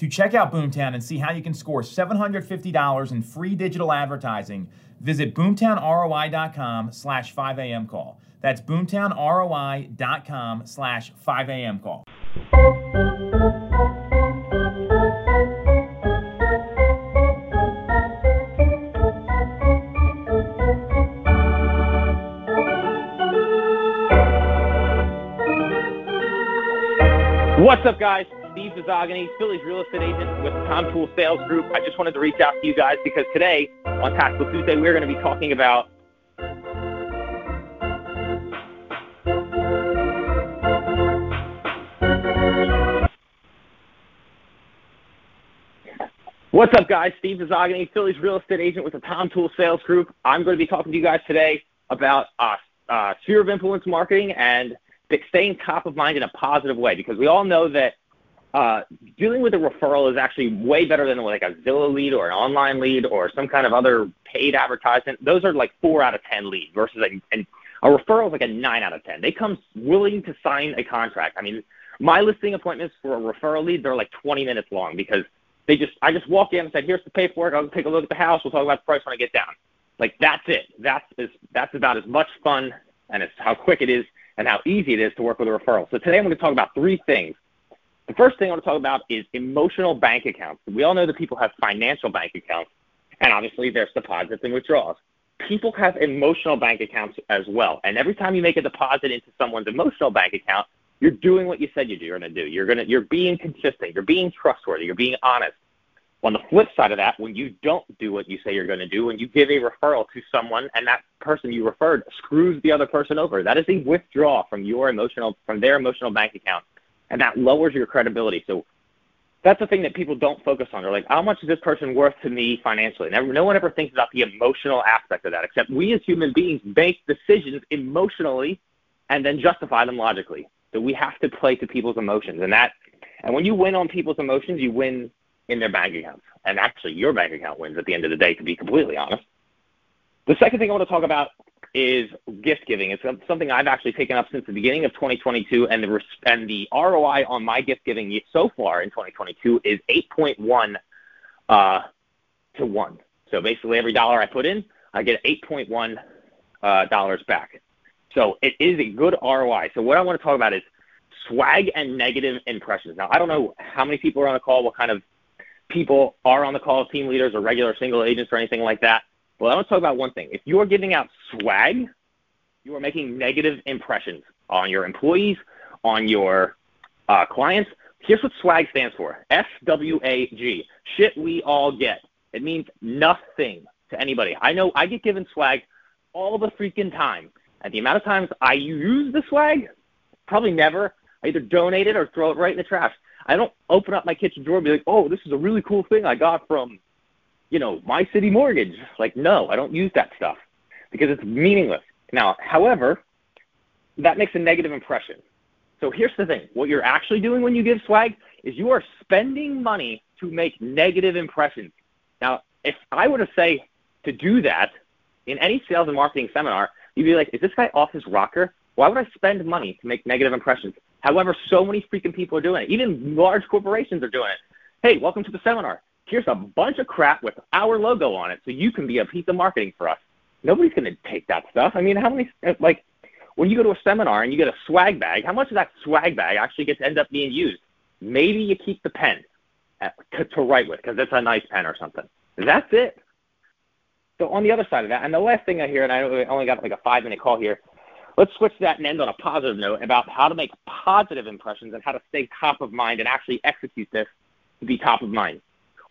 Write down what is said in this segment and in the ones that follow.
To check out Boomtown and see how you can score $750 in free digital advertising, visit boomtownroi.com slash 5am call. That's boomtownroi.com slash 5am call. What's up, guys? Steve Zogany, Philly's real estate agent with Tom Toole Sales Group. I just wanted to reach out to you guys because today, on Tactical Tuesday, we're going to be talking about What's up, guys? Steve Zogany, Philly's real estate agent with the Tom Toole Sales Group. I'm going to be talking to you guys today about uh, uh, sphere of influence marketing and staying top of mind in a positive way because we all know that uh, dealing with a referral is actually way better than like a Zillow lead or an online lead or some kind of other paid advertisement. Those are like four out of ten leads versus a, and a referral is like a nine out of ten. They come willing to sign a contract. I mean, my listing appointments for a referral lead they're like 20 minutes long because they just I just walk in and said, "Here's the paperwork. I'll take a look at the house. We'll talk about the price when I get down." Like that's it. That's as that's about as much fun and it's how quick it is and how easy it is to work with a referral. So today I'm going to talk about three things. The first thing I want to talk about is emotional bank accounts. We all know that people have financial bank accounts, and obviously there's deposits and withdrawals. People have emotional bank accounts as well. And every time you make a deposit into someone's emotional bank account, you're doing what you said you're going to do. You're going to you're being consistent. You're being trustworthy. You're being honest. On the flip side of that, when you don't do what you say you're going to do, when you give a referral to someone and that person you referred screws the other person over, that is a withdrawal from your emotional, from their emotional bank account, and that lowers your credibility. So that's the thing that people don't focus on. They're like, how much is this person worth to me financially? No one ever thinks about the emotional aspect of that, except we as human beings make decisions emotionally and then justify them logically. So we have to play to people's emotions, and that, and when you win on people's emotions, you win in their bank accounts. And actually, your bank account wins at the end of the day, to be completely honest. The second thing I want to talk about is gift giving. It's something I've actually taken up since the beginning of 2022, and the and the ROI on my gift giving so far in 2022 is 8.1 uh, to one. So basically, every dollar I put in, I get 8.1 uh, dollars back. So it is a good ROI. So what I want to talk about is swag and negative impressions. Now I don't know how many people are on the call, what kind of people are on the call, team leaders or regular single agents or anything like that. Well, I want to talk about one thing. If you are giving out swag, you are making negative impressions on your employees, on your uh, clients. Here's what swag stands for S W A G. Shit we all get. It means nothing to anybody. I know I get given swag all the freaking time. And the amount of times I use the swag, probably never. I either donate it or throw it right in the trash. I don't open up my kitchen drawer and be like, oh, this is a really cool thing I got from, you know, my city mortgage. Like, no, I don't use that stuff because it's meaningless. Now, however, that makes a negative impression. So here's the thing what you're actually doing when you give swag is you are spending money to make negative impressions. Now, if I were to say to do that in any sales and marketing seminar, you'd be like, is this guy off his rocker? Why would I spend money to make negative impressions? However, so many freaking people are doing it. Even large corporations are doing it. Hey, welcome to the seminar. Here's a bunch of crap with our logo on it so you can be a piece of marketing for us. Nobody's going to take that stuff. I mean, how many, uh, like, when you go to a seminar and you get a swag bag, how much of that swag bag actually gets to end up being used? Maybe you keep the pen uh, to, to write with because it's a nice pen or something. That's it. So on the other side of that, and the last thing I hear, and I only got like a five minute call here, Let's switch that and end on a positive note about how to make positive impressions and how to stay top of mind and actually execute this to be top of mind.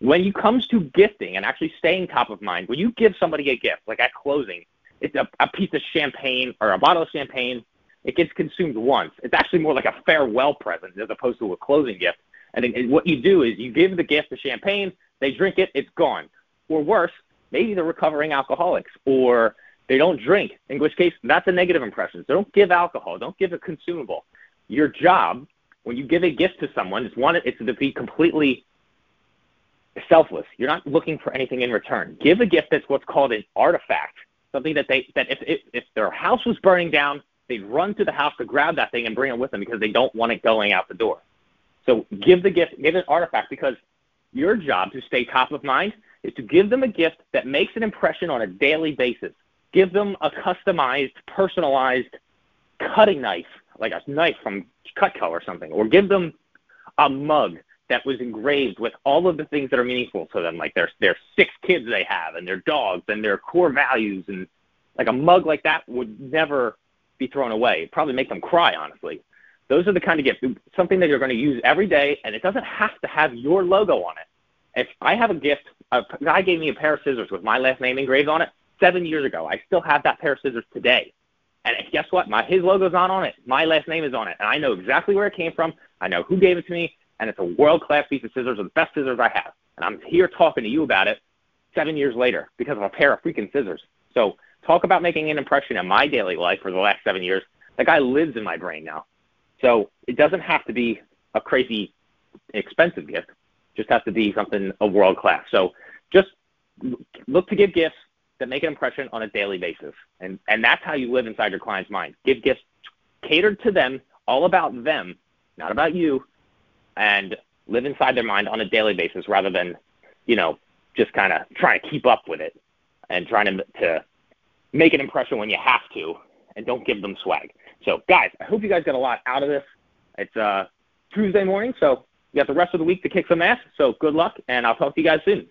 When it comes to gifting and actually staying top of mind, when you give somebody a gift, like at closing, it's a, a piece of champagne or a bottle of champagne, it gets consumed once. It's actually more like a farewell present as opposed to a closing gift. And, what you do is you give the gift of champagne, they drink it, it's gone. Or worse, maybe they're recovering alcoholics or They don't drink, in which case that's a negative impression. So don't give alcohol. Don't give a consumable. Your job when you give a gift to someone is one, it's to be completely selfless. You're not looking for anything in return. Give a gift that's what's called an artifact, something that they that if if, if their house was burning down, they'd run to the house to grab that thing and bring it with them because they don't want it going out the door. So give the gift, give an artifact because your job to stay top of mind is to give them a gift that makes an impression on a daily basis. Give them a customized, personalized cutting knife, like a knife from Cutco or something, or give them a mug that was engraved with all of the things that are meaningful to them, like their their six kids they have and their dogs and their core values, and like a mug like that would never be thrown away. It'd probably make them cry, honestly. Those are the kind of gifts, something that you're going to use every day, and it doesn't have to have your logo on it. If I have a gift, a guy gave me a pair of scissors with my last name engraved on it seven years ago. I still have that pair of scissors today. And guess what? My his logo's not on it. My last name is on it, and I know exactly where it came from. I know who gave it to me, and it's a world class piece of scissors, or the best scissors I have. And I'm here talking to you about it seven years later because of a pair of freaking scissors. So talk about making an impression in my daily life for the last seven years. That guy lives in my brain now. So it doesn't have to be a crazy expensive gift. It just has to be something of world class. So just look to give gifts that make an impression on a daily basis. And and that's how you live inside your client's mind. Give gifts catered to them, all about them, not about you, and live inside their mind on a daily basis rather than, you know, just kind of trying to keep up with it and trying to, to make an impression when you have to and don't give them swag. So, guys, I hope you guys got a lot out of this. It's uh, Tuesday morning, so you got the rest of the week to kick some ass. So, good luck, and I'll talk to you guys soon.